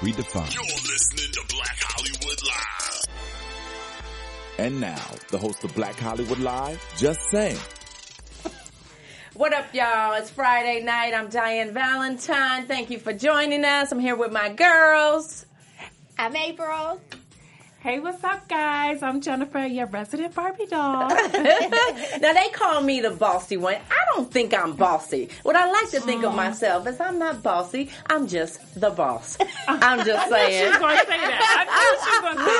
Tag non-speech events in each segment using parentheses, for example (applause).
redefined. You're listening to Black Hollywood Live. And now, the host of Black Hollywood Live, Just Saying. (laughs) What up, y'all? It's Friday night. I'm Diane Valentine. Thank you for joining us. I'm here with my girls. I'm April. Hey, what's up, guys? I'm Jennifer, your resident Barbie doll. (laughs) Now, they call me the bossy one. I don't think I'm bossy. What I like to think of myself is I'm not bossy. I'm just the boss. I'm just (laughs) saying. She's going to say that. I knew she was going to say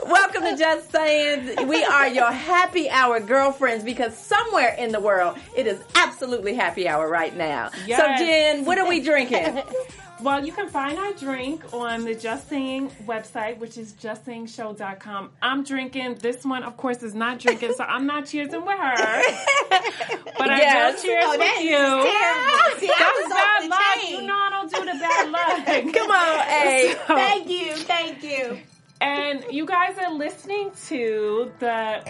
that. (laughs) Welcome to Just Saying. We are your happy hour girlfriends because somewhere in the world it is absolutely happy hour right now. Yes. So, Jen, what are we drinking? Well, you can find our drink on the Just Saying website, which is justsayingshow.com. I'm drinking. This one, of course, is not drinking, so I'm not cheersing with her. (laughs) But I Yes. will cheers Oh, with you. terrible. That's bad luck. You know I don't do the bad luck. (laughs) Come on, (laughs) hey. Thank you, thank you. And you guys are listening to the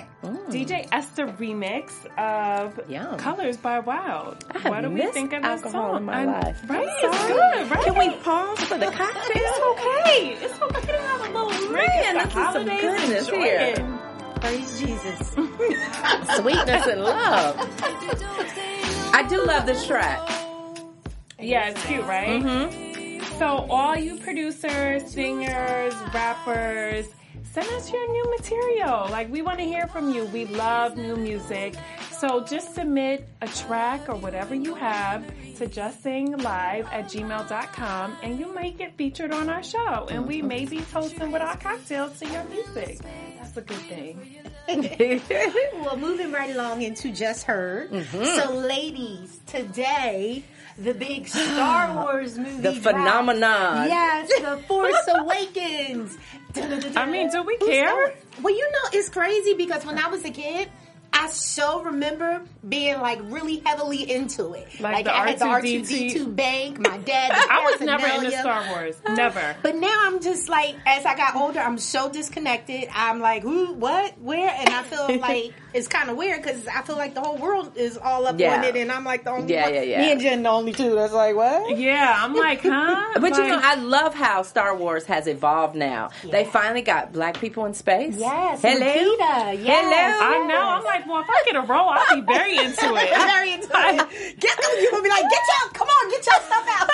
DJ Esther remix of Yum. Colors by Wild. I have what do we think of this alcohol song? in my And- life. Right? It's good, right? Can we pause for the cocktail? It's okay. It's okay. You can have a little drink. Man, It's this is the some holidays. goodness Enjoy here. it. Praise Jesus. (laughs) Sweetness and love. (laughs) I do love this track. Yeah, it's cute, right? Mm-hmm. So, all you producers, singers, rappers, send us your new material. Like, we want to hear from you. We love new music. So, just submit a track or whatever you have to justsayinglive at gmail.com and you might get featured on our show. And we may be toasting with our cocktails to your music. That's a good thing. (laughs) well, moving right along into Just Heard. Mm-hmm. So, ladies, today, the big Star (gasps) Wars movie. The dropped. phenomenon. Yes, The Force Awakens. (laughs) I mean, do we care? Well, you know, it's crazy because when I was a kid, I so remember being like really heavily into it. Like the I had the R2D2 R2D2 bank, my dad. (laughs) I was never into. Star Wars. Never. (gasps) But now I'm just like, as I got older, I'm so disconnected. I'm like, who, what, where? And I feel (laughs) like it's kind of weird because I feel like the whole world is all up Yeah. on it, and I'm like the only Yeah, one. yeah, yeah. Me and Jen the only two. That's like what? Yeah, I'm like, (laughs) huh? But you know, I love how Star Wars has evolved now. They finally got black people in space. Yes, Hello. Lupita, yes. Hello. I know. I'm like, well, if I get a role, I'll be very (laughs) into it. very (laughs) into it. Get them. You gonna be like, get y'all, come on, get y'all stuff out.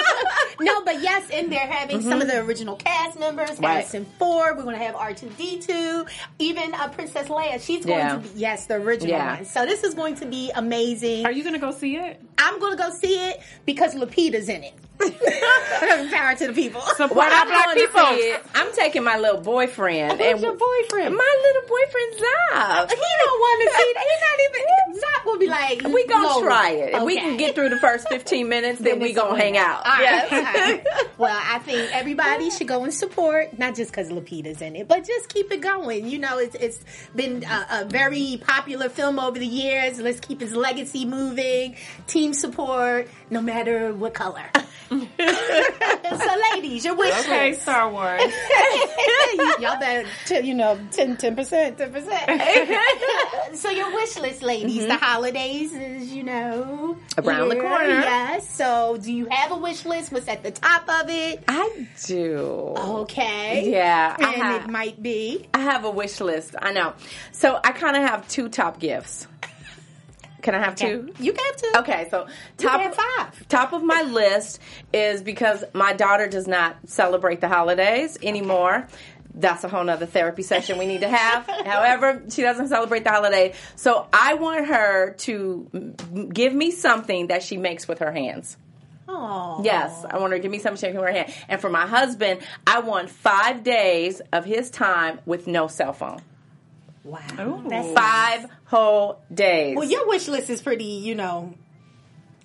no, but yes, and they're having some of the original cast members. Mm-hmm. Right. Harrison Ford. We're gonna have R two D two. Even uh, Princess Leia. She's going Yeah. to be yes, the original Yeah. one. So this is going to be amazing. Are you gonna go see it? I'm gonna go see it because Lupita's in it. (laughs) Power to the people. Support our I'm black people. I'm taking my little boyfriend. Who's your boyfriend? My little boyfriend Zab. he don't want to see that. He's not even. Zach will be like, We gonna "Lola." try it. If we can get through the first 15 minutes, (laughs) then, Then we gonna hang out. All. Yes. Right. (laughs) Well, I think everybody should go and support, not just because Lupita's in it, but just keep it going. You know, it's it's been a, a very popular film over the years. Let's keep his legacy moving. Team support, no matter what color. So, ladies, your wish Okay, list. Star Wars. (laughs) Y'all better, t- you know, 10 percent, ten percent. (laughs) So your wish list, ladies. The holidays is, you know, Mm-hmm. Around the corner. Yes. So, do you have a wish list? What's at the top of it? I do. Okay. Yeah, And have. it might be. I have a wish list. I know. So I kind of have two top gifts. Can I have two? You can have two. Okay, so top have five. top of my list is because my daughter does not celebrate the holidays anymore. That's a whole nother therapy session we need to have. (laughs) However, she doesn't celebrate the holiday. So I want her to give me something that she makes with her hands. Oh. Yes, I want her to give me something shaking her hand. And for my husband, I want five days of his time with no cell phone. Wow. Ooh. That's Five whole days. Well, your wish list is pretty, you know.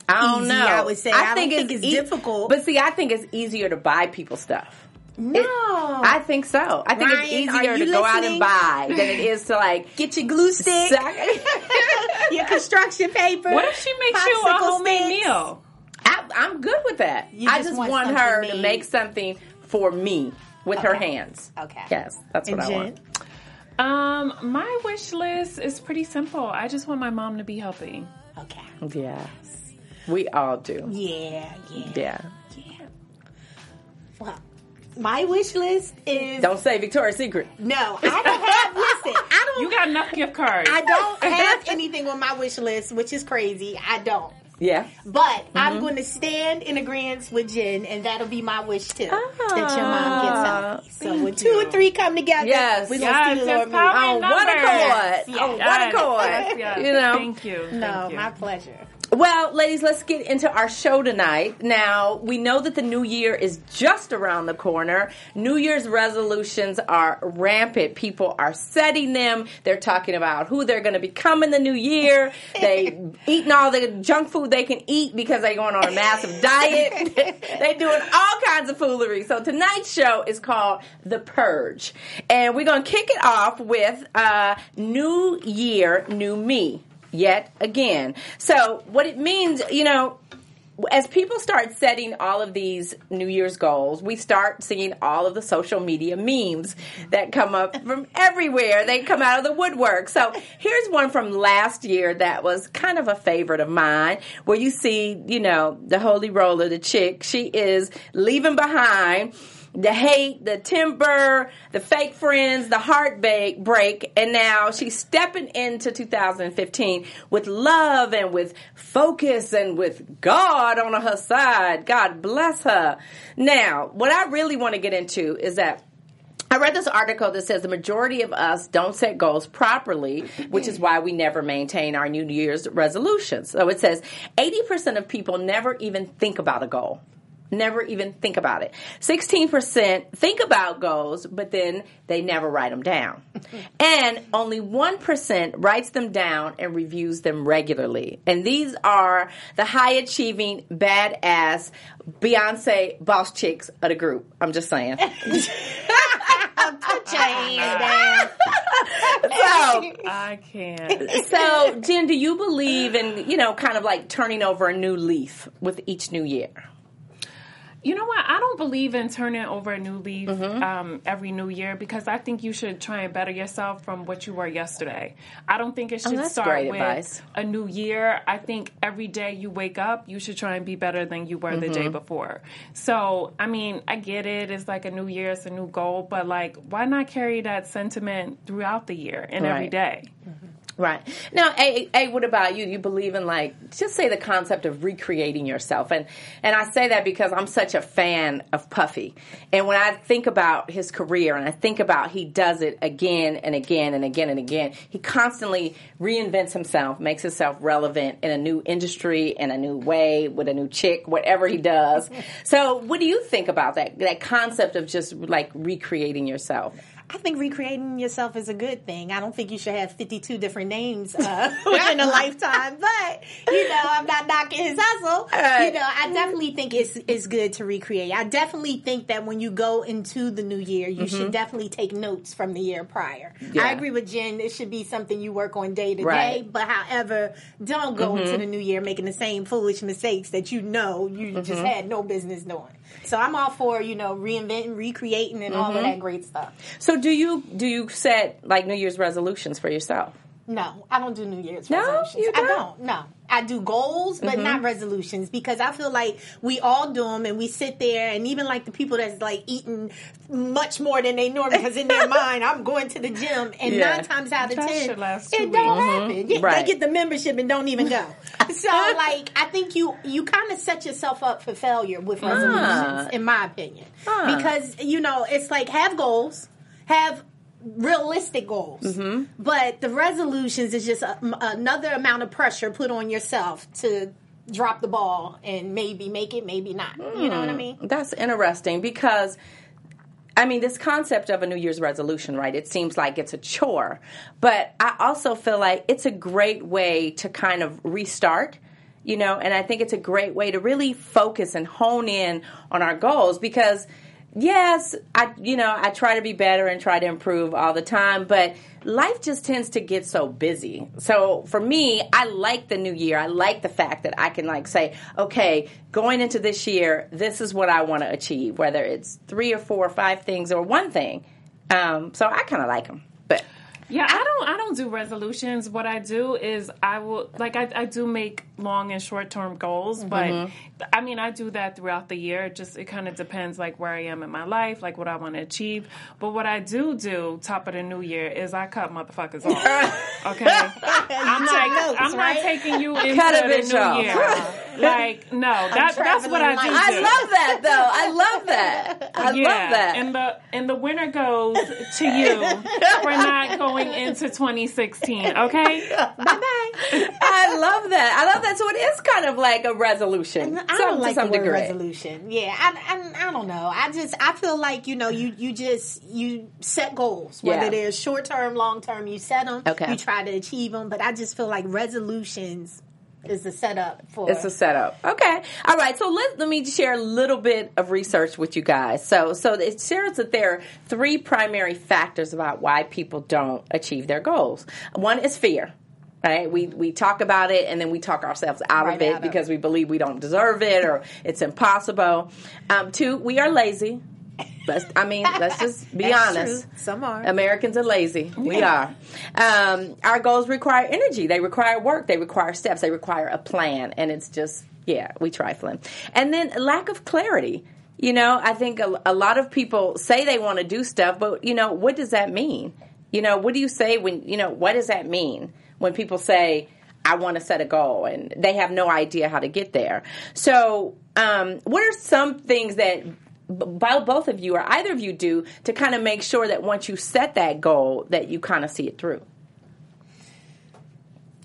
I don't easy, know. I would say. I don't think it's e- difficult. But see, I think it's easier to buy people stuff. No. I think so. I think Ryan, it's easier to go out and buy than it is to like (laughs) Get your glue stick, (laughs) your construction paper. What if she makes you a homemade meal? I, I'm good with that. You I just just want want, her to make something for me with her hands. Okay. Yes, that's And what I Jen? want. Um, my wish list is pretty simple. I just want my mom to be healthy. Okay. Yes, we all do. Yeah, yeah, Yeah. yeah. Well, my wish list is Don't say Victoria's Secret. no. I don't have. listen, (laughs) I don't. You got enough gift cards. I don't (laughs) have anything on my wish list, which is crazy. I don't. Yeah. But Mm-hmm. I'm going to stand in agreement with Jen, and that'll be my wish too. that your Ah, mom gets healthy. So when two or three come together, Yes. we're going to Yes, see the there's Lord move. power On in one numbers. accord. Yes, On yes. one accord. Yes, yes. You know. Thank you. No, Thank you. my pleasure. Well, ladies, let's get into our show tonight. Now, we know that the new year is just around the corner. New Year's resolutions are rampant. People are setting them. They're talking about who they're going to become in the new year. They (laughs) eating all the junk food they can eat because they're going on a massive diet. (laughs) they're doing all kinds of foolery. So tonight's show is called The Purge. And we're going to kick it off with uh, New Year, New Me yet again. So what it means, you know, as people start setting all of these New Year's goals, we start seeing all of the social media memes that come up (laughs) from everywhere. They come out of the woodwork. So here's one from last year that was kind of a favorite of mine, where you see, you know, the holy roller, the chick, she is leaving behind the hate, the temper, the fake friends, the heartbreak break, and now she's stepping into 2015 with love and with focus and with God on her side. God bless her. Now, what I really want to get into is that I read this article that says the majority of us don't set goals properly, which is why we never maintain our New Year's resolutions. So it says 80% of people never even think about a goal. Never even think about it. 16% think about goals, but then they never write them down. (laughs) and only 1% writes them down and reviews them regularly. And these are the high achieving, badass Beyonce boss chicks of the group. I'm just saying. (laughs) Put your hand down. (laughs) so, I can't. so, Jen, do you believe in, you know, kind of like turning over a new leaf with each new year? You know what? I don't believe in turning over a new leaf Mm-hmm. um, every new year because I think you should try and better yourself from what you were yesterday. I don't think it should Oh, start with advice. a new year. I think every day you wake up, you should try and be better than you were the Mm-hmm. day before. So, I mean, I get it. It's like a new year, it's a new goal, but like, why not carry that sentiment throughout the year and every day? Right. day? Right. Now, A, A, what about you? You believe in like just say the concept of recreating yourself. And and I say that because I'm such a fan of Puffy. And when I think about his career and I think about he does it again and again and again and again, he constantly reinvents himself, makes himself relevant in a new industry, in a new way, with a new chick, whatever he does. (laughs) so what do you think about that that concept of just like recreating yourself? I think recreating yourself is a good thing. I don't think you should have 52 different names uh, (laughs) within a lifetime, but you know, I'm not knocking his hustle. right. You know, I definitely think it's it's good to recreate. I definitely think that when you go into the new year, you should definitely take notes from the year prior. Mm-hmm. Yeah. I agree with Jen. It should be something you work on day to day. But however, don't go into the new year making the same foolish mistakes that you know you just had no business doing. So I'm all for you know reinventing, recreating, and all of mm-hmm. that great stuff. So do you do you set like New Year's resolutions for yourself? No, I don't do New Year's No? resolutions. You I don't? don't. No, I do goals, but not mm-hmm. resolutions because I feel like we all do them, and we sit there, and even like the people that's like eating much more than they normally, because in their (laughs) mind, I'm going to the gym, and Yeah. nine times out of That ten, shit lasts two it don't weeks. happen. Mm-hmm. Yeah, Right. They get the membership and don't even go. (laughs) so, like, I think you you kind of set yourself up for failure with ah. resolutions, in my opinion, Ah. because you know it's like have goals, have realistic goals. Mm-hmm. But the resolutions is just a, another amount of pressure put on yourself to drop the ball and maybe make it, maybe not. You know what I Hmm. mean? That's interesting because I mean this concept of a New Year's resolution, right? It seems like it's a chore, but I also feel like it's a great way to kind of restart. You know, and I think it's a great way to really focus and hone in on our goals because yes, I you know I try to be better and try to improve all the time, but life just tends to get so busy. So for me, I like the new year. I like the fact that I can like say, okay, going into this year, this is what I want to achieve, whether it's three or four or five things or one thing. Um, so I kind of like them, but. Yeah, I don't. I don't do resolutions. What I do is I will like I, I do make long and short term goals, but Mm-hmm. I mean I do that throughout the year. It just it kind of depends like where I am in my life, like what I want to achieve. But what I do do top of the new year is I cut motherfuckers off. (laughs) Okay, I'm like notes, I'm right? not taking you into Cut a the bitch new off. year. Like (laughs) no, that, that's what I do. I love that though. I love that. I yeah, love that. And the and the winner goes to you for not going into 2016. Okay. Bye bye. (laughs) I love that. I love that. So it is kind of like a resolution. I some- don't to like some the word degree. resolution. Yeah, I, I, I don't know. I just I feel like you know you you just you set goals whether Yeah. they're short term, long term. You set them. Okay. You try to achieve them, but I just feel like resolutions is the setup for. It's a setup. Okay. All right. So let, let me share a little bit of research with you guys. So so it shares that there are three primary factors about why people don't achieve their goals. One is fear. Right? We we talk about it and then we talk ourselves out Right of it out of because we believe we don't deserve it or it's impossible. Um, two, we are lazy. Let's, I mean, let's just be honest. true. Some are. Americans are lazy. We are. Um, our goals require energy. They require work. They require steps. They require a plan. And it's just, yeah, we trifling. And then lack of clarity. You know, I think a, a lot of people say they want to do stuff, but, you know, what does that mean? You know, what do you say when, you know, what does that mean when people say, I want to set a goal and they have no idea how to get there. So, um, what are some things that b- bo- both of you or either of you do to kind of make sure that once you set that goal that you kind of see it through?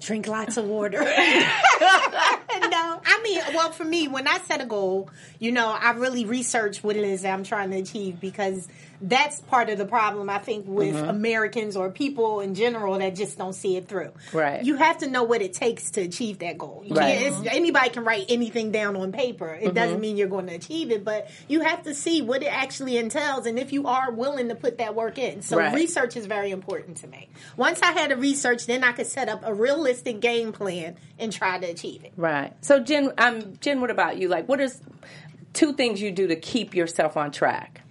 Drink lots of water. (laughs) (laughs) no, I mean, well, for me, when I set a goal, you know, I really research what it is that I'm trying to achieve because that's part of the problem, I think, with Mm-hmm. Americans or people in general that just don't see it through. Right. You have to know what it takes to achieve that goal. You Right. anybody can write anything down on paper. It Mm-hmm. doesn't mean you're going to achieve it, but you have to see what it actually entails and if you are willing to put that work in. So Right. research is very important to me. Once I had a research, then I could set up a realistic game plan and try to achieve it. Right. So, Jen, um, Jen, what about you? Like, what is two things you do to keep yourself on track?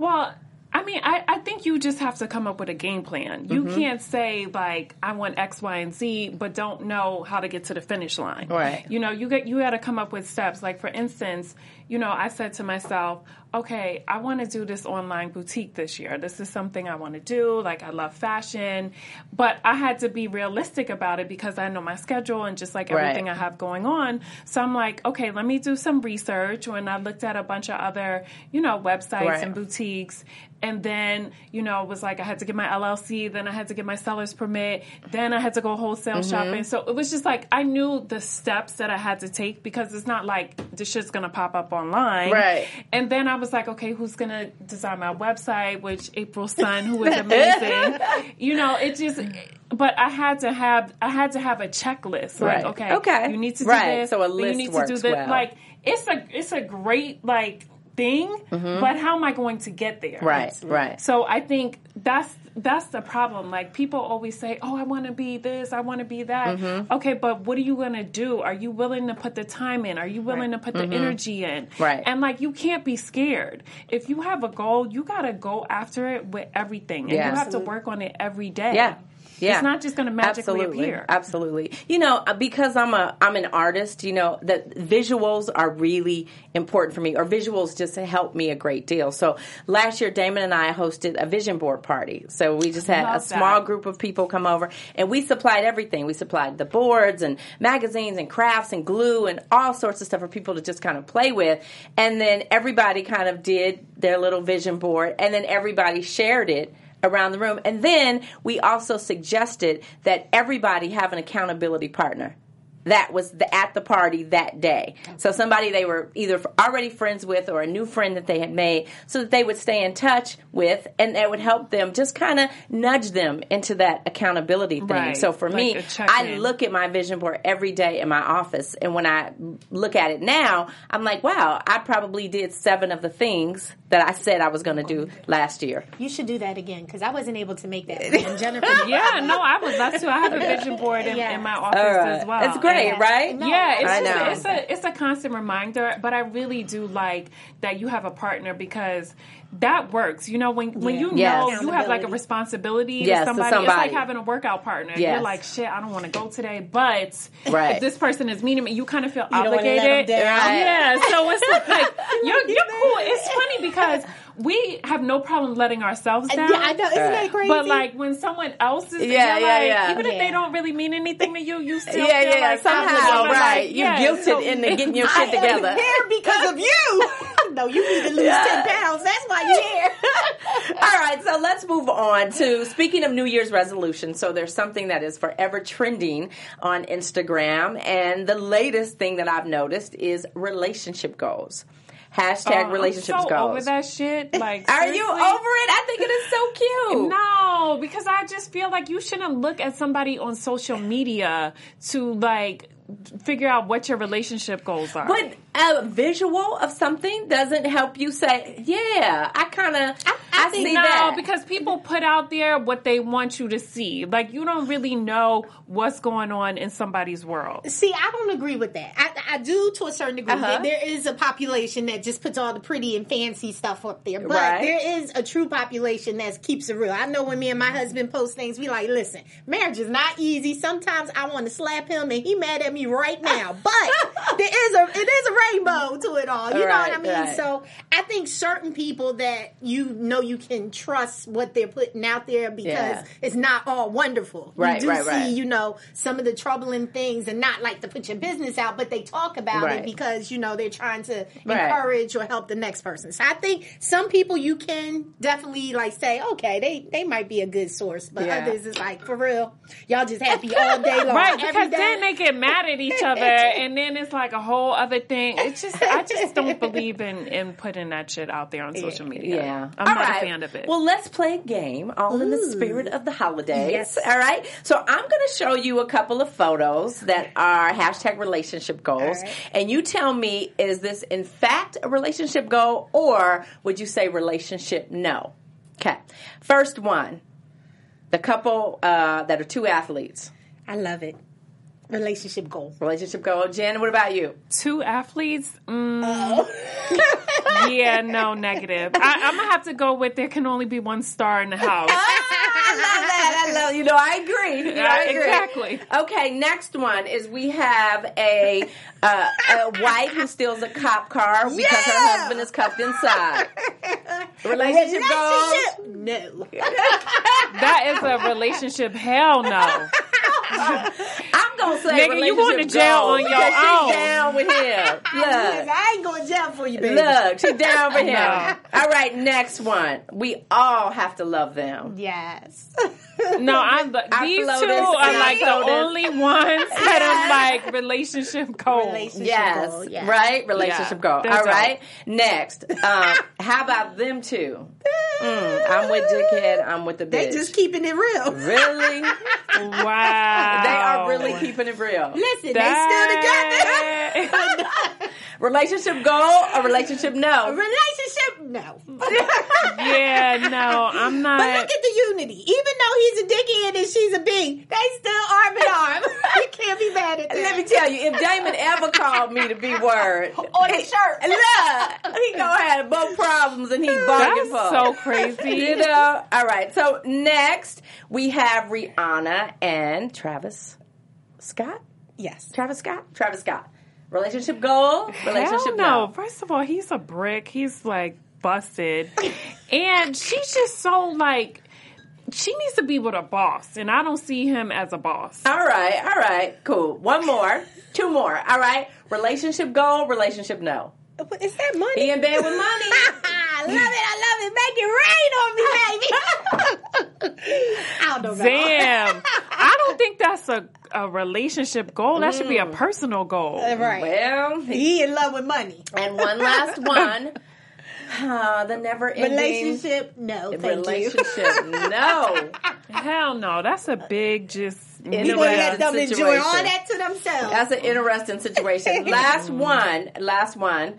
Well, I mean, I, I think you just have to come up with a game plan. You Mm-hmm. can't say like I want X, Y, and Z, but don't know how to get to the finish line. Right. You know, you get you got to come up with steps. Like for instance, you know, I said to myself, okay, I want to do this online boutique this year. This is something I want to do. Like I love fashion, but I had to be realistic about it because I know my schedule and just like Right. everything I have going on. So I'm like, okay, let me do some research. When I looked at a bunch of other, you know, websites Right. and boutiques, and then you know it was like I had to get my LLC, then I had to get my seller's permit, then I had to go wholesale Mm-hmm. shopping. So it was just like I knew the steps that I had to take because it's not like this shit's gonna pop up online, Right. And then I was like, okay, who's gonna design my website? Which April Sun, who is amazing, (laughs) you know, it just. But I had to have I had to have a checklist. Like, Right. okay, Okay. you need to do Right. this. So a then list you need to works do this. well. Like it's a it's a great like thing, but how am I going to get there? Mm-hmm. Right. Right. So I think that's that's the problem. Like people always say, "Oh, I want to be this, I want to be that." Mm-hmm. Okay, but what are you going to do? Are you willing to put the time in? Are you willing to put the energy in? Mm-hmm. Right. And like you can't be scared. If you have a goal, you got to go after it with everything, and Yeah. you have to work on it every day. Yeah. Yeah. It's not just going to magically Absolutely. appear. Absolutely. You know, uh, because I'm a I'm an artist, you know, the visuals are really important for me or visuals just help me a great deal. So last year Damon and I hosted a vision board party. So we just had a Love that. small group of people come over and we supplied everything. We supplied the boards and magazines and crafts and glue and all sorts of stuff for people to just kind of play with. And then everybody kind of did their little vision board and then everybody shared it around the room. And then we also suggested that everybody have an accountability partner. That was the, at the party that day. So somebody they were either already friends with or a new friend that they had made, so that they would stay in touch with, and that would help them just kind of nudge them into that accountability thing. Right. So for Like me. I look at my vision board every day in my office, and when I look at it now, I'm like, wow, I probably did seven of the things that I said I was going to do last year. You should do that again because I wasn't able to make that. (laughs) Jennifer, Yeah, no, I was. That's to. I have a vision board in, (laughs) Yeah. in my office right. as well. It's great, Right? No, Yeah, it's, I just, know. it's a it's a constant reminder, but I really do like that you have a partner because that works. You know, when when you Yes. know you have like a responsibility Yes, to to somebody, it's like having a workout partner. Yes. You're like, shit, I don't want to go today, but Right. if this person is meeting me, you kind of feel don't let obligated. them down. Right. Yeah, so it's like (laughs) you're you're cool. It's funny because we have no problem letting ourselves down. yeah, I know. Isn't that crazy? But like when someone else is, Yeah, yeah, like, yeah. even if they don't really mean anything to you, you (laughs) still Yeah, feel yeah, like somehow, obligated. right. Like, You yeah, guilted so- into getting your (laughs) I shit together. am here because of you. no, you need to lose Yeah. ten pounds. That's why (laughs) All right, so let's move on to speaking of New Year's resolutions. So there's something that is forever trending on Instagram, and the latest thing that I've noticed is relationship goals. Hashtag Oh, relationships I'm so goals. over that shit. (laughs) Like, Are you over it? I think it is so cute. No, because I just feel like you shouldn't look at somebody on social media to like figure out what your relationship goals are. But a visual of something doesn't help you say, "Yeah, I kind of I, i see no, that." because people put out there what they want you to see. Like you don't really know what's going on in somebody's world. See, I don't agree with that. I, I do to a certain degree. Uh-huh. There- there is a population that just puts all the pretty and fancy stuff up there, but Right. there is a true population that keeps it real. I know when me and my husband post things, we like, listen, marriage is not easy. Sometimes I want to slap him, and he mad at me right now. (laughs) But there is a it is a rainbow to it all. You know what I mean? right. So I think certain people that you know you can trust what they're putting out there because Yeah. it's not all wonderful. Right, you do right, see, right. you know, some of the troubling things and not like to put your business out, but they talk about it because, you know, they're trying to encourage or help the next person. So I think some people you can definitely like say, okay, they, they might be a good source, but Yeah. others is like, for real, y'all just happy all day (laughs) long. Right, every because day. then they get mad at each (laughs) other, and then it's like a whole other thing. It's just, I just (laughs) don't believe in in putting that shit out there on social media. Yeah. I'm All not right. a fan of it. Well, let's play a game, all in the spirit of the holidays. Yes. All right. So I'm going to show you a couple of photos that are hashtag relationship goals. All right. And you tell me, is this in fact a relationship goal or would you say relationship no? Okay. First one. The couple uh, that are two athletes. I love it. Relationship goal. Relationship goal. Jen, what about you? Two athletes. Mm, (laughs) yeah, no, negative. I, I'm gonna have to go with there can only be one star in the house. I love that. I love you know. I agree. You know, I agree. exactly. Okay, next one is we have a uh, a wife who steals a cop car because her husband is cuffed inside. (laughs) Relationship goals. Relationship? No. (laughs) That is a relationship. Hell no. (laughs) I'm gonna say Nigga, you relationship going to jail goals on your because own. She's down with him. Look. I ain't going to jail for you, baby. Look, she's down with him. No. All right, next one. We all have to love them. Yes. No, I'm I these flow two are like the only ones (laughs) that are like relationship goals. Relationship Yes, goal, yes. right. Relationship Yeah, goal. they're All dope. right. Next, um, (laughs) how about them two? Mm, I'm with dickhead. I'm with the bitch. They just keeping it real. really. (laughs) Wow. They are really keeping it real. Listen, they still together. Relationship goal or relationship no? Relationship, no. (laughs) yeah, no, I'm not. But look at the unity. Even though he's a dickhead and she's a B, they still arm in arm. (laughs) you can't be mad at that. Let me tell you, if Damon ever called me to be word (laughs) On his shirt. look, he gonna have both problems and he bargained That's for. so crazy. You know. All right. So next we have Rihanna and Travis Scott. Yes. Travis Scott. Travis Scott. Relationship goal. Relationship Hell no. First of all, he's a brick. He's like busted, and she's just so like. She needs to be with a boss, and I don't see him as a boss. All right. All right. Cool. One more. Two more. All right. Relationship goal. Relationship no. Is that money? He in bed with money. I (laughs) love it. I love it. Make it rain on me, baby. (laughs) I don't know. Damn, I don't think that's a, a relationship goal. That should be a Mm. personal goal. Right. Well, he in love with money. and one last (laughs) one. Ah, the never ending Relationship, no, thank you. relationship. (laughs) no. Hell no, that's a big just. We gonna let them enjoy all that to themselves. That's an interesting situation. (laughs) Last one. Last one.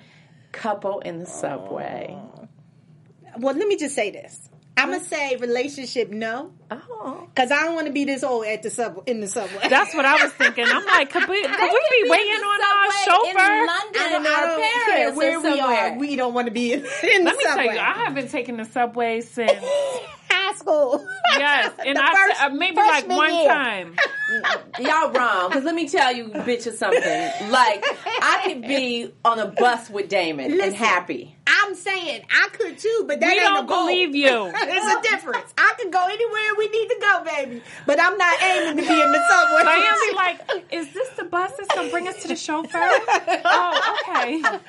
Couple in the subway. well, let me just say this. I'm gonna say relationship, no, Oh. because I don't want to be this old at the sub in the subway. That's what I was thinking. I'm like, could we, (laughs) could we be waiting on our Subway in chauffeur? London I don't, or I don't care where we somewhere. are. We don't want to be in, (laughs) in the Let me subway. tell you, I haven't taken the subway since (laughs) High school. yes, and I first- uh, maybe like one year. time. Y'all wrong. Because let me tell you, bitches, something. Like, I could be on a bus with Damon and happy. I'm saying I could too, but that We ain't don't the goal. believe you. (laughs) There's a difference. I can go anywhere we need to go, baby, but I'm not aiming to be in the subway. Diane (laughs) be like, "Is this the bus that's gonna bring us to the chauffeur?" oh, okay. (laughs)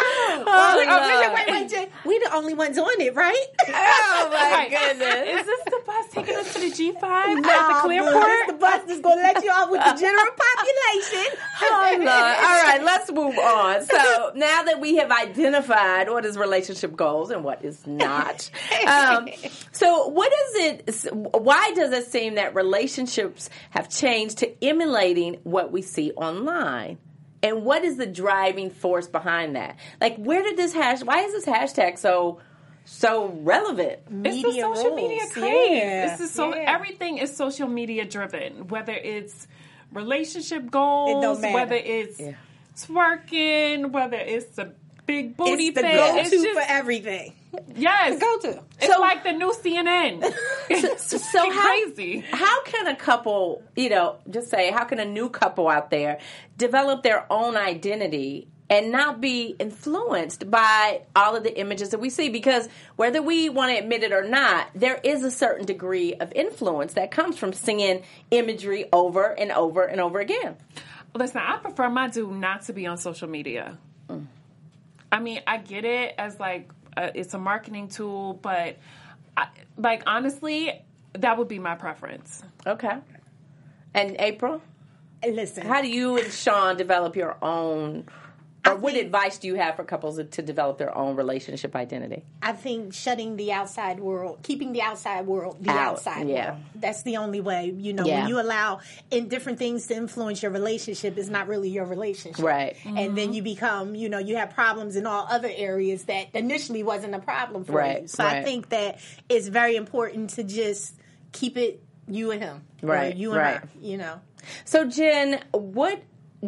Oh, Oh, oh, oh wait, wait, wait, wait, we the only ones on it, right? Oh, my Right. goodness. Is this the bus taking us to the G5 Nah, at the boo, this Clearport? the bus that's gonna let you off with the general population. Oh, Lord. All right, let's move on. So now that we have identified what is relationship goals and what is not, (laughs) um, so what is it? Why does it seem that relationships have changed to emulating what we see online? And what is the driving force behind that? Like, where did this hash? Why is this hashtag so so relevant? It's the Media social media craze. yeah, It's the so yeah. everything is social media driven. Whether it's relationship goals, don't whether it's Yeah. twerking, whether it's a big booty It's the go-to it's just, for everything. yes, Go-to. It's like the new CNN. (laughs) So, so how, crazy. How can a couple, you know, just say, how can a new couple out there develop their own identity and not be influenced by all of the images that we see? Because whether we want to admit it or not, there is a certain degree of influence that comes from seeing imagery over and over and over again. Listen, I prefer my dude not to be on social media. I mean, I get it as like uh, it's a marketing tool, but I, like honestly, that would be my preference. Okay. And April, Listen, how do you and Sean develop your own? Or what think- advice do you have for couples to develop their own relationship identity? I think shutting the outside world, keeping the outside world the Out, outside yeah. world. That's the only way. You know, Yeah. when you allow in different things to influence your relationship, it's not really your relationship. Right. And then mm-hmm. you become, you know, you have problems in all other areas that initially wasn't a problem for Right, you. So I think that it's very important to just keep it you and him. or Right, you and right. her, you know. So, Jen, what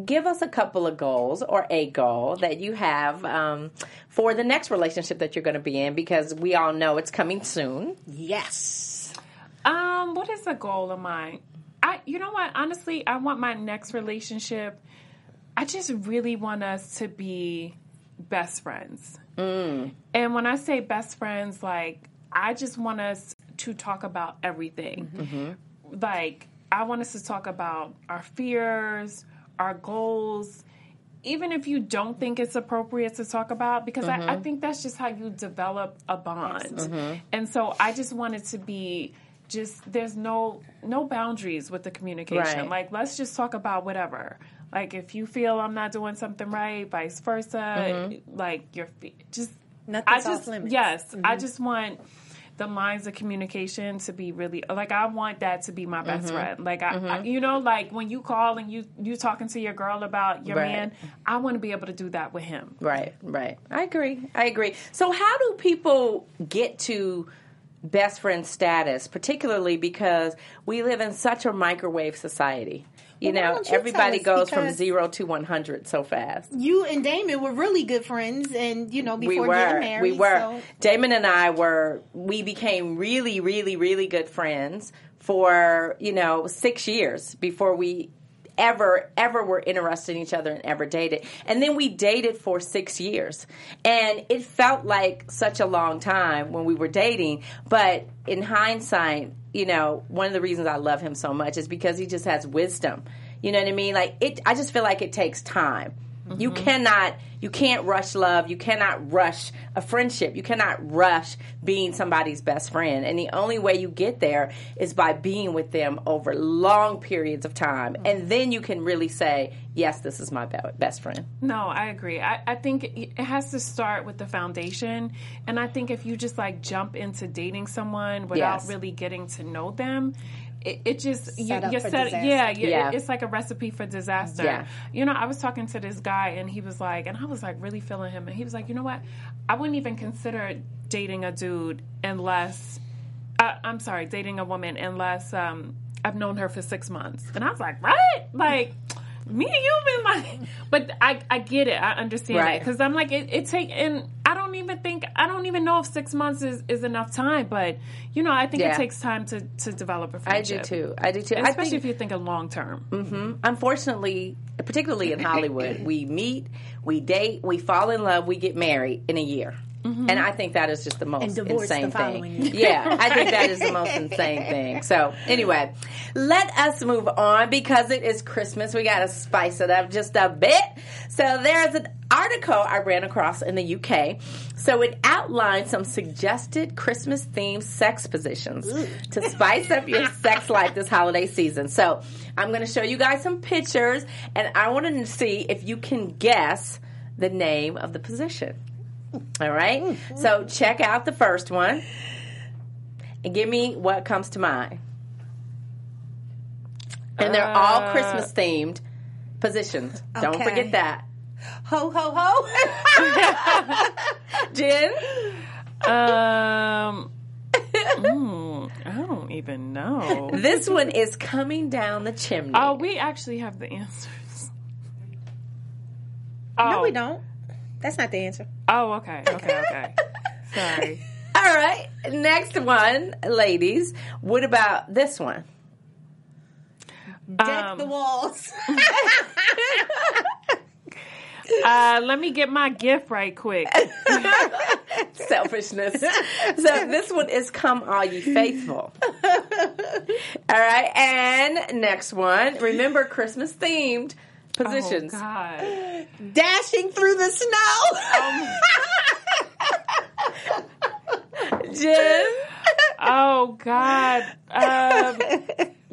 give us a couple of goals or a goal that you have um, for the next relationship that you're going to be in? Because we all know it's coming soon. Yes. Um, what is a goal of mine? I, you know what? Honestly, I want my next relationship. I just really want us to be best friends. And when I say best friends, like I just want us to talk about everything. Like I want us to talk about our fears, our goals, even if you don't think it's appropriate to talk about, because I, I mm-hmm. think that's just how you develop a bond. Mm-hmm. And so I just want it to be just there's no no boundaries with the communication. Right. Like let's just talk about whatever. Like if you feel I'm not doing something right, vice versa. Mm-hmm. Like you're fe- just Nothing's I just limits. yes, I just want the lines of communication to be really like I want that to be my best mm-hmm. friend. Like I, I, mm-hmm. you know, like when you call and you you talking to your girl about your Right. man, I want to be able to do that with him. Right, right. I agree. I agree. So, how do people get to best friend status, particularly because we live in such a microwave society? You Well, know, you everybody goes from zero to 100 so fast. You and Damon were really good friends and you know, before we were. getting married. we were. so- damon and i were we became really really really good friends for you know six years before we ever ever were interested in each other and ever dated. And then we dated for six years. And it felt like such a long time when we were dating. But in hindsight you know one of the reasons i love him so much is because he just has wisdom. You know what i mean? Like it i just feel like it takes time You mm-hmm. cannot, you can't rush love. You cannot rush a friendship. You cannot rush being somebody's best friend. And the only way you get there is by being with them over long periods of time. Mm-hmm. And then you can really say, yes, this is my best friend. No, I agree. I, I think it it has to start with the foundation. And I think if you just like jump into dating someone without Yes. really getting to know them, it, it just you, up you're for set. Yeah, you, Yeah. it's like a recipe for disaster. Yeah. You know, I was talking to this guy, and he was like, and I was like really feeling him, and he was like, you know what? I wouldn't even consider dating a dude unless, uh, I'm sorry, dating a woman unless um, I've known her for six months. And I was like, what? Like. Me and you have been like, (laughs) but I I get it. I understand Right. it because I'm like it, it take and I don't even think I don't even know if six months is, is enough time. But you know, I think Yeah. it takes time to to develop a I do friendship. too. I do too. Especially think, if you're thinking long term. Mm-hmm. unfortunately, particularly in Hollywood, we meet, we date, we fall in love, we get married in a year. And I think that is just the most divorce the insane thing. Yeah, I think that is the (laughs) most insane thing. So, anyway, let us move on because it is Christmas. We got to spice it up just a bit. So, there's an article I ran across in the UK. So, it outlines some suggested Christmas themed sex positions to spice up your (laughs) sex life this holiday season. So, I'm going to show you guys some pictures and I want to see if you can guess the name of the position. (laughs) All right. So check out the first one and give me what comes to mind. And they're all Uh, Christmas themed positions. Don't Okay. forget that. Ho ho ho. (laughs) Jen? Um, mm, I don't even know. This one is coming down the chimney. Oh, we actually have the answers. Oh, no, we don't. That's not the answer. Oh, okay, okay, okay. (laughs) Sorry. All right. Next one, ladies. What about this one? Deck Um, the walls. (laughs) (laughs) Uh, let me get my gift right quick. selfishness. so this one is "Come All Ye Faithful." All right, and next one. Remember Christmas themed positions. Oh, God. Dashing through the snow. Jen, Oh God. Um,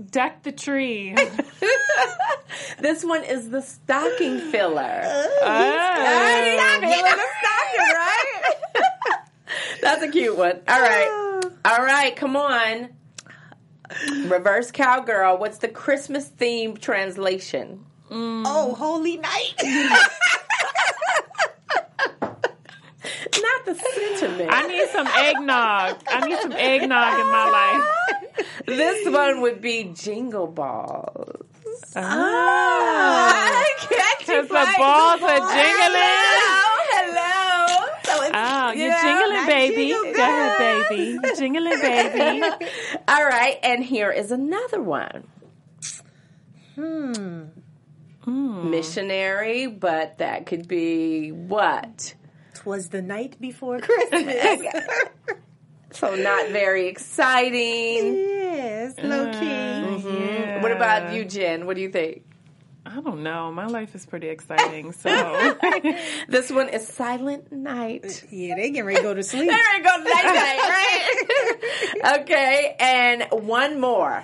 deck the tree. this one is the stocking filler. Oh. Filling the stocking, right? (laughs) That's a cute one. All right, all right. Come on. Reverse cowgirl. What's the Christmas theme translation? Mm. oh, holy night. (laughs) Not the sentiment. I need some eggnog. I need some eggnog in my life. This one would be jingle balls. Oh. I catch you Because the balls are jingling. Hello, hello. So it's, Oh, you're yeah, jingling, baby. jingle Go ahead, baby. You're jingling, baby. (laughs) All right, and here is another one. Hmm. Hmm. Missionary, but that could be what? Twas the night before Christmas. (laughs) So not very exciting. yes, low key. Uh, mm-hmm. Yeah. What about you, Jen? What do you think? I don't know. My life is pretty exciting. So (laughs) This one is Silent Night. Uh, yeah, they getting ready to go to (laughs) sleep. There we go, night night, right? okay, and one more.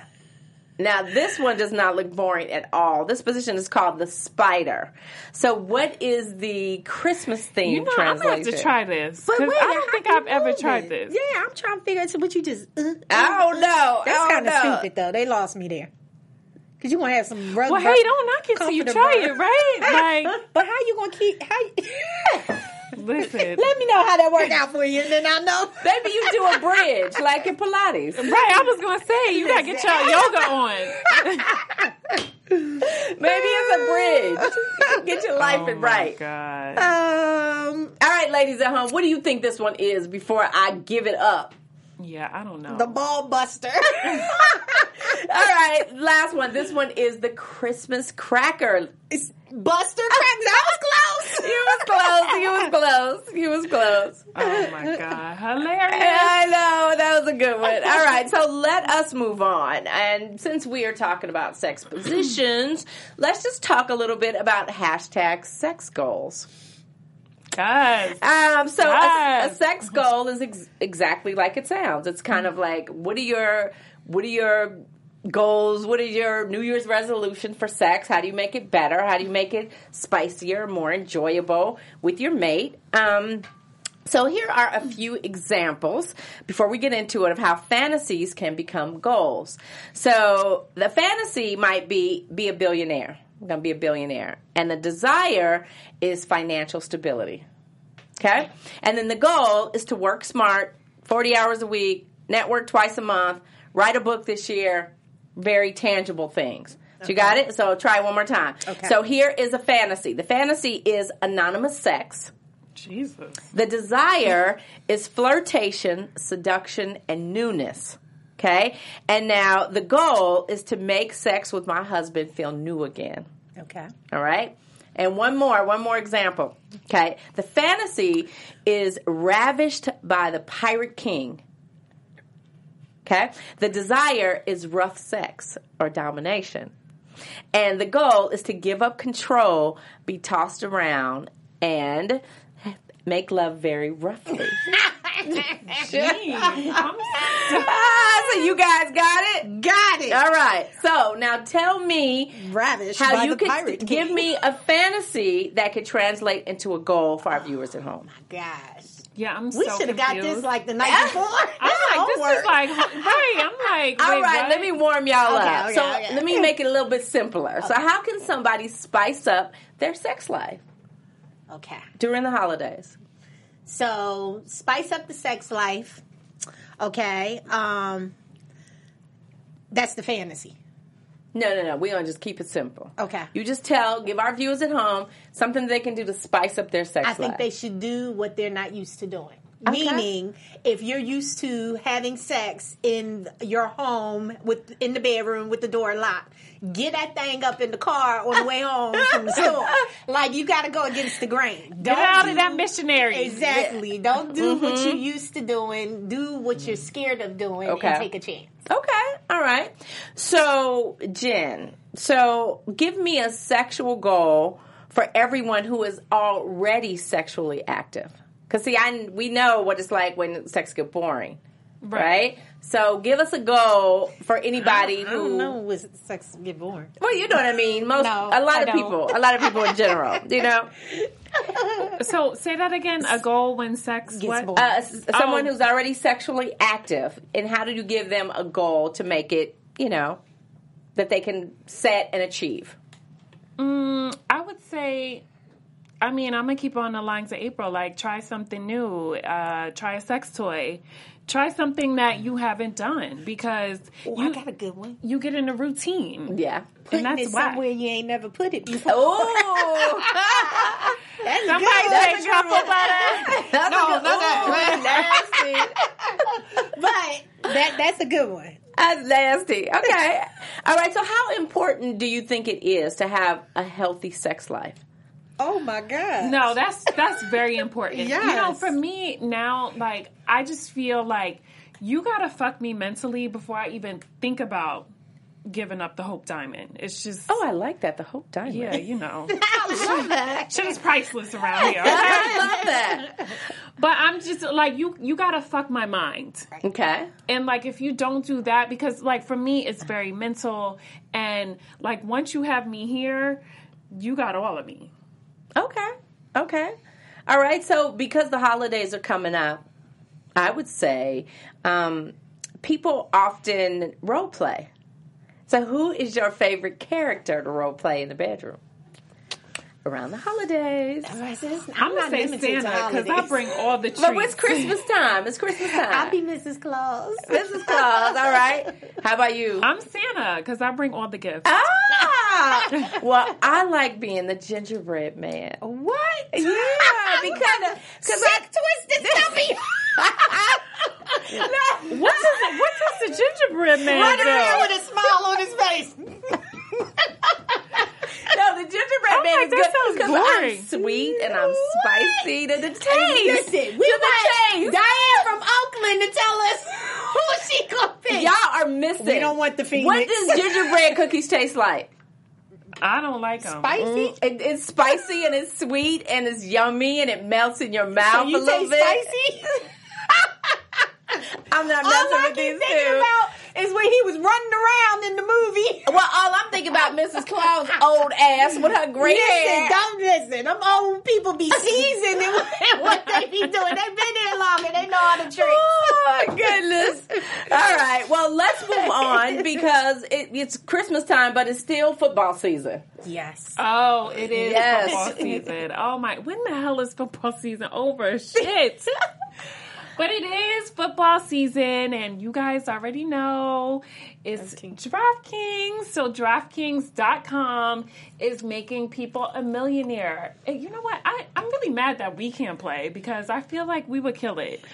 Now, this one does not look boring at all. This position is called the spider. So, what is the Christmas theme you know, I'm gonna have to try this But wait, I don't think I've ever tried this. Yeah, I'm trying to figure out what you just. Uh, uh, I don't know. That's I kind of know. stupid though. They lost me there. Cause you want to have some rug. Well, hey, don't knock it till you try it, right? (laughs) Like, But how you gonna keep? How? You, (laughs) listen. let me know how that worked out for you, and then I'll know. Maybe you do a bridge like in Pilates. Right, I was gonna say you gotta get your yoga on. (laughs) Maybe it's a bridge. Get your life oh it right. God. Um, All right, ladies at home, what do you think this one is before I give it up? Yeah, I don't know. the ball buster. (laughs) All right, last one. This one is the Christmas cracker. It's Buster crack. That was close. (laughs) He was close. You was close. You was close. (laughs) Oh my god, hilarious! I know that was a good one. All right, so let us move on. And since we are talking about sex positions, (clears throat) let's just talk a little bit about hashtag sex goals. Yes. Um, so a- a, sex goal is ex- exactly like it sounds. It's kind of like what are your what are your goals? What are your New Year's resolution for sex? How do you make it better? How do you make it spicier, more enjoyable with your mate? Um, so here are a few examples before we get into it of how fantasies can become goals. So the fantasy might be be a billionaire. I'm going to be a billionaire. And the desire is financial stability. Okay? And then the goal is to work smart, 40 hours a week, network twice a month, write a book this year, very tangible things. So you got it? So try one more time. Okay. So here is a fantasy. The fantasy is anonymous sex. Jesus. The desire is flirtation, seduction, and newness. Okay? And now the goal is to make sex with my husband feel new again. Okay. All right? And one more, one more example. Okay? The fantasy is ravished by the pirate king. Okay? The desire is rough sex or domination. And the goal is to give up control, be tossed around, and make love very roughly. (laughs) (laughs) so you guys got it? Got it. All right. So now tell me Ravished how you the could pirate give me a fantasy that could translate into a goal for our viewers at home. Oh my gosh. Yeah, I'm We so should have got this like the night before. (laughs) I'm like, this is like, right? I'm like, All wait, right, what? let me warm y'all Okay, up. okay, so okay. let me make it a little bit simpler. So how can somebody spice up their sex life Okay. during the holidays? So spice up the sex life. Okay. Um that's the fantasy. No, no, no. We're going to just keep it simple. Okay. You just tell, give our viewers at home something they can do to spice up their sex life. I think they should do what they're not used to doing. Okay. Meaning, if you're used to having sex in your home with in the bedroom with the door locked, get that thing up in the car on the way home from the store. (laughs) Like you got to go against the grain. Get Don't out do- of that missionary. Exactly. Don't do what mm-hmm. you're used to doing. Do what you're scared of doing Okay. and take a chance. Okay, all right. So, Jen, so give me a sexual goal for everyone who is already sexually active. Because see, I we know what it's like when sex get boring, right? Right. So, give us a goal for anybody I who. don't know when sex get boring. Well, you know what I mean. Most, No, a lot I of don't. people, a lot of people in general, (laughs) you know, So say that again. A goal when sex Gets what? bored. uh, someone Oh. who's already sexually active, and how do you give them a goal to make it, you know, that they can set and achieve? Mm, I would say. I mean, I'm gonna keep on the lines of April. Like, try something new. Uh, try a sex toy. Try something that you haven't done because Oh, you I got a good one. you get in a routine. Yeah. Putting that's it why. somewhere you ain't never put it before. Oh, (laughs) That's Somebody good. say That's a truffle butter. that's No, good, not that. Nasty. (laughs) but that that's a good one. That's nasty. Okay. All right. So, how important do you think it is to have a healthy sex life? Oh my god. No, that's that's very important. You know, for me now, like I just feel like you gotta fuck me mentally before I even think about giving up the Hope Diamond. It's just Oh, I like that. The Hope Diamond. yeah, you know, (laughs) I love that. shit is priceless around here. (laughs) Okay? I love that. But I'm just like you. You gotta fuck my mind. Okay. And like if you don't do that, because like for me, it's very mental. And like once you have me here, you got all of me. Okay. Okay. All right. So, because the holidays are coming up, I would say um, people often role play. So, who is your favorite character to role play in the bedroom around the holidays? I'm, I'm gonna say Santa because I bring all the (laughs) treats. But it's Christmas time. It's Christmas time. (laughs) I'll be Mrs. Claus. Mrs. Claus. All right. How about you? I'm Santa because I bring all the gifts. Ah! (laughs) well, I like being the gingerbread man. What? Yeah, (laughs) because because I twisted (laughs) stuffy. no, What does what does the gingerbread man Running around with a smile on his face. no, the gingerbread Oh man my, is good because. I'm sweet and I'm spicy to the taste. Listen, we to the taste. Diane from Oakland to tell us who she gonna pick. Y'all are missing. We don't want the Phoenix. What does gingerbread cookies taste like? I don't like them. Spicy? Mm. It, it's spicy and it's sweet and it's yummy and it melts in your mouth So you a little bit. spicy? (laughs) I'm not All messing I with these thinking two. about is when he was running around in the movie. well, all I'm thinking about Mrs. Claus' (laughs) old ass with her gray Listen, hair. don't listen. Them old people be seasoned (laughs) in what they be doing. They've been there longer. They know how to trick. Oh my goodness! All right, well, let's move on (laughs) because it, it's Christmas time, but it's still football season. Yes. Oh, it is Yes. football season. Oh my, when the hell is football season over? Shit. But it is football season, and you guys already know it's DraftKings. So DraftKings.com is making people a millionaire. And you know what? I, I'm really mad that we can't play because I feel like we would kill it.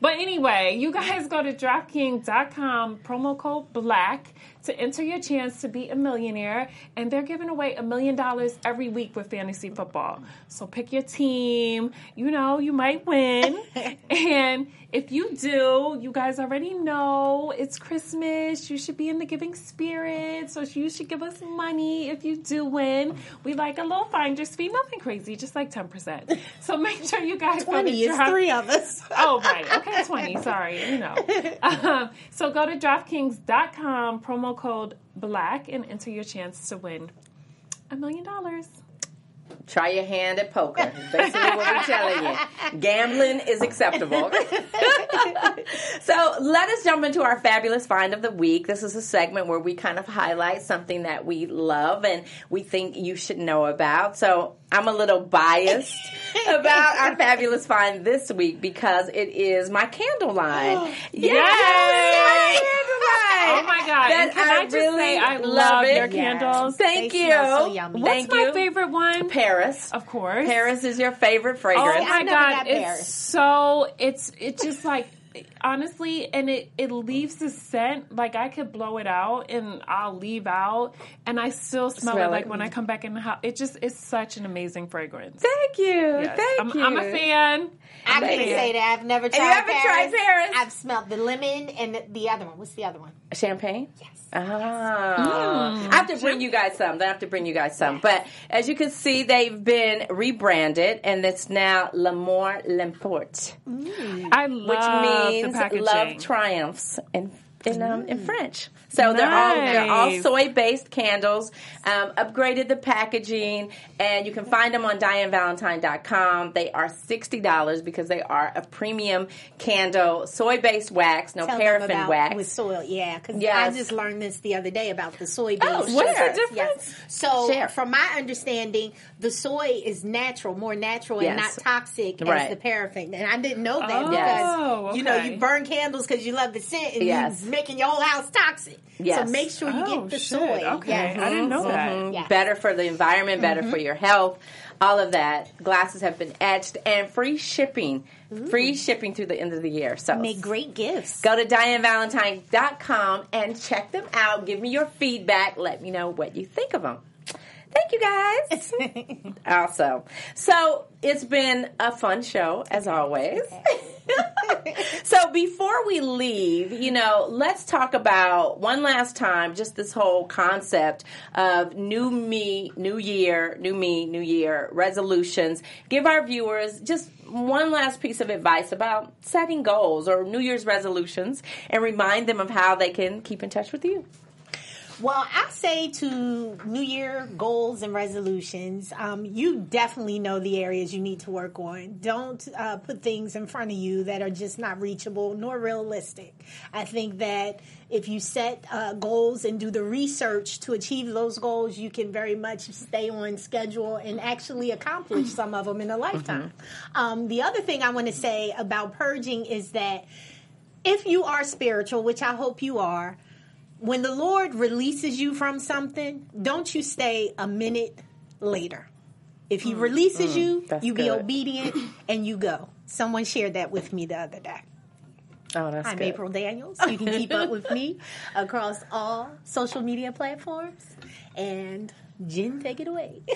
But anyway, you guys go to DraftKings.com, promo code BLACK to enter your chance to be a millionaire. And they're giving away a million dollars every week with fantasy football. So pick your team. You know, you might win. (laughs) and if you do, you guys already know it's Christmas. You should be in the giving spirit. So you should give us money if you do win. We like a little finder's fee, nothing crazy, just like 10%. So make sure you guys go to 20 is Draft- three of us. (laughs) Oh, right. Okay, 20. Sorry. You know. (laughs) Um, so go to DraftKings.com, promo code BLACK, and enter your chance to win a million dollars. Try your hand at poker. Basically, what we're telling you. Gambling is acceptable. (laughs) so let us jump into our fabulous find of the week. This is a segment where we kind of highlight something that we love and we think you should know about. So I'm a little biased (laughs) about our fabulous find this week because it is my candle line. (gasps) yes! Line. Oh my God. That and can I I, just really say I love love it. your Yes. candles? Thank They you. smell so yummy. What's Thank my you. favorite one? Paris. Of course. Paris is your favorite fragrance. Oh my god, it's Paris. so it's it's just like honestly and it it leaves the scent like I could blow it out and I'll leave out and I still smell, Smell it like it. when I come back in the house. It just it's such an amazing fragrance. Thank you. Yes. Thank I'm, you. I'm a fan. I I'm a can fan. say that I've never tried. Have you ever Paris. tried Paris? I've smelled the lemon and the, the other one. What's the other one? Champagne? Yes. Ah. I have to bring you guys some. I have to bring you guys some. But as you can see, they've been rebranded, and it's now L'Amour L'Emporte, I which means the love triumphs in in, um, in French. So they're all they're all soy based candles. Um, upgraded the packaging, and you can find them on DianeValentine.com. They are sixty dollars because they are a premium candle, soy based wax, no Tell paraffin wax. with soil. Yeah, because Yes. I just learned this the other day about the soy Oh, based. what's the difference? So, Share. from my understanding, the soy is natural, more natural, and not toxic Right. as the paraffin. And I didn't know that Oh, because you know you burn candles because you love the scent, and Yes. you're making your whole house toxic. Yes. So make sure you Oh, get the shit. soy. Okay. Yes. I didn't know that. Mhm. Yes. Better for the environment, better for your health, all of that. Glasses have been etched and free shipping. Free shipping through the end of the year. So Make great gifts. go to DianeValentine.com and check them out. Give me your feedback. Let me know what you think of them. Thank you guys. (laughs) also, so it's been a fun show as always. (laughs) so before we leave, you know, let's talk about one last time just this whole concept of new me, new year, new me, new year resolutions. Give our viewers just one last piece of advice about setting goals or New Year's resolutions and remind them of how they can keep in touch with you. Well, I say to New Year goals and resolutions, um, you definitely know the areas you need to work on. Don't uh, put things in front of you that are just not reachable nor realistic. I think that if you set uh, goals and do the research to achieve those goals, you can very much stay on schedule and actually accomplish some of them in a lifetime. Um, the other thing I want to say about purging is that if you are spiritual, which I hope you are, when the Lord releases you from something, don't you stay a minute later. If He mm, releases mm, you, you be good. obedient (clears throat) and you go. Someone shared that with me the other day. Oh, that's I'm good. April Daniels. You can keep up with me (laughs) across all social media platforms. And Jen, take it away. (laughs)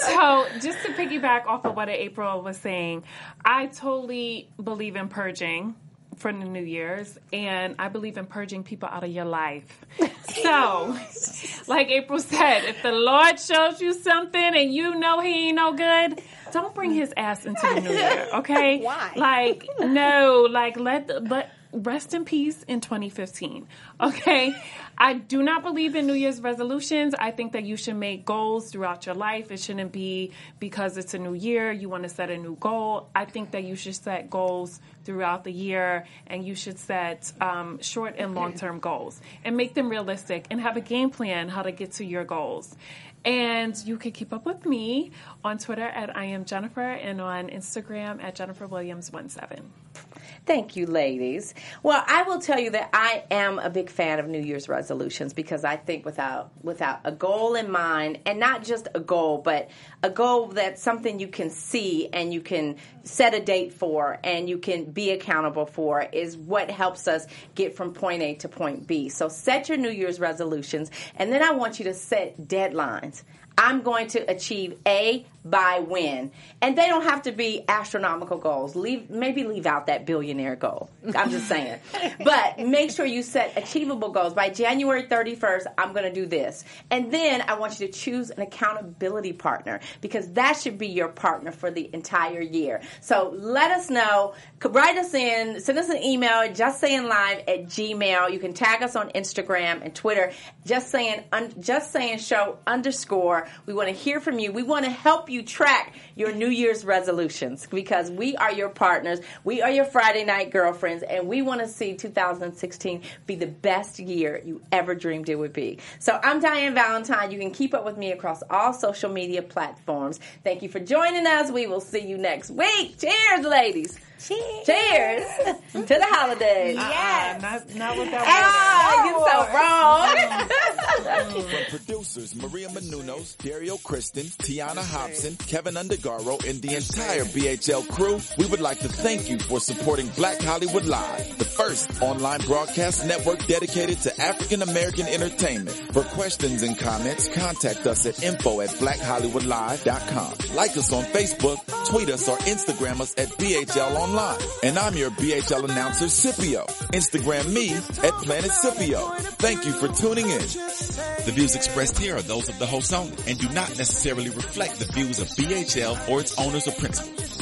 So, just to piggyback off of what April was saying, I totally believe in purging for the New Year's, and I believe in purging people out of your life. (laughs) So, like April said, if the Lord shows you something and you know He ain't no good, don't bring His ass into the New Year, okay? (laughs) Why? Like, no, like let the, let rest in peace in 2015. Okay? I do not believe in New Year's resolutions. I think that you should make goals throughout your life. It shouldn't be because it's a new year, you want to set a new goal. I think that you should set goals throughout the year and you should set um, short and long term goals and make them realistic and have a game plan how to get to your goals. And you can keep up with me on Twitter at I am Jennifer and on Instagram at Jennifer Williams 17. Thank you, ladies. Well, I will tell you that I am a big fan of New Year's resolutions because I think without without a goal in mind, and not just a goal, but a goal that's something you can see and you can set a date for and you can be accountable for is what helps us get from point A to point B. So set your New Year's resolutions, and then I want you to set deadlines. I'm going to achieve A by when. And they don't have to be astronomical goals. Leave maybe leave out that billionaire goal. I'm just saying. (laughs) but make sure you set achievable goals. By January 31st, I'm going to do this. And then I want you to choose an accountability partner because that should be your partner for the entire year. So let us know. Write us in, send us an email at just saying live at gmail. You can tag us on Instagram and Twitter. Just saying, un, just saying show underscore. We want to hear from you. We want to help you track your New Year's resolutions because we are your partners. We are your Friday night girlfriends, and we want to see 2016 be the best year you ever dreamed it would be. So I'm Diane Valentine. You can keep up with me across all social media platforms. Thank you for joining us. We will see you next week. Cheers, ladies. Cheers. Cheers (laughs) to the holidays. Yes. not, not with that Ah, you're so wrong. (laughs) From producers Maria Menounos, Dario Kristen, Tiana Hobson, Keven Undergaro, and the entire BHL crew, we would like to thank you for supporting Black Hollywood Live, the first online broadcast network dedicated to African American entertainment. For questions and comments, contact us at info at blackhollywoodlive.com. Like us on Facebook, tweet us, or Instagram us at BHL Online. And I'm your BHL announcer, Scipio. Instagram me at Planet Scipio. Thank you for tuning in. The views expressed here are those of the host only and do not necessarily reflect the views of BHL or its owners or principals.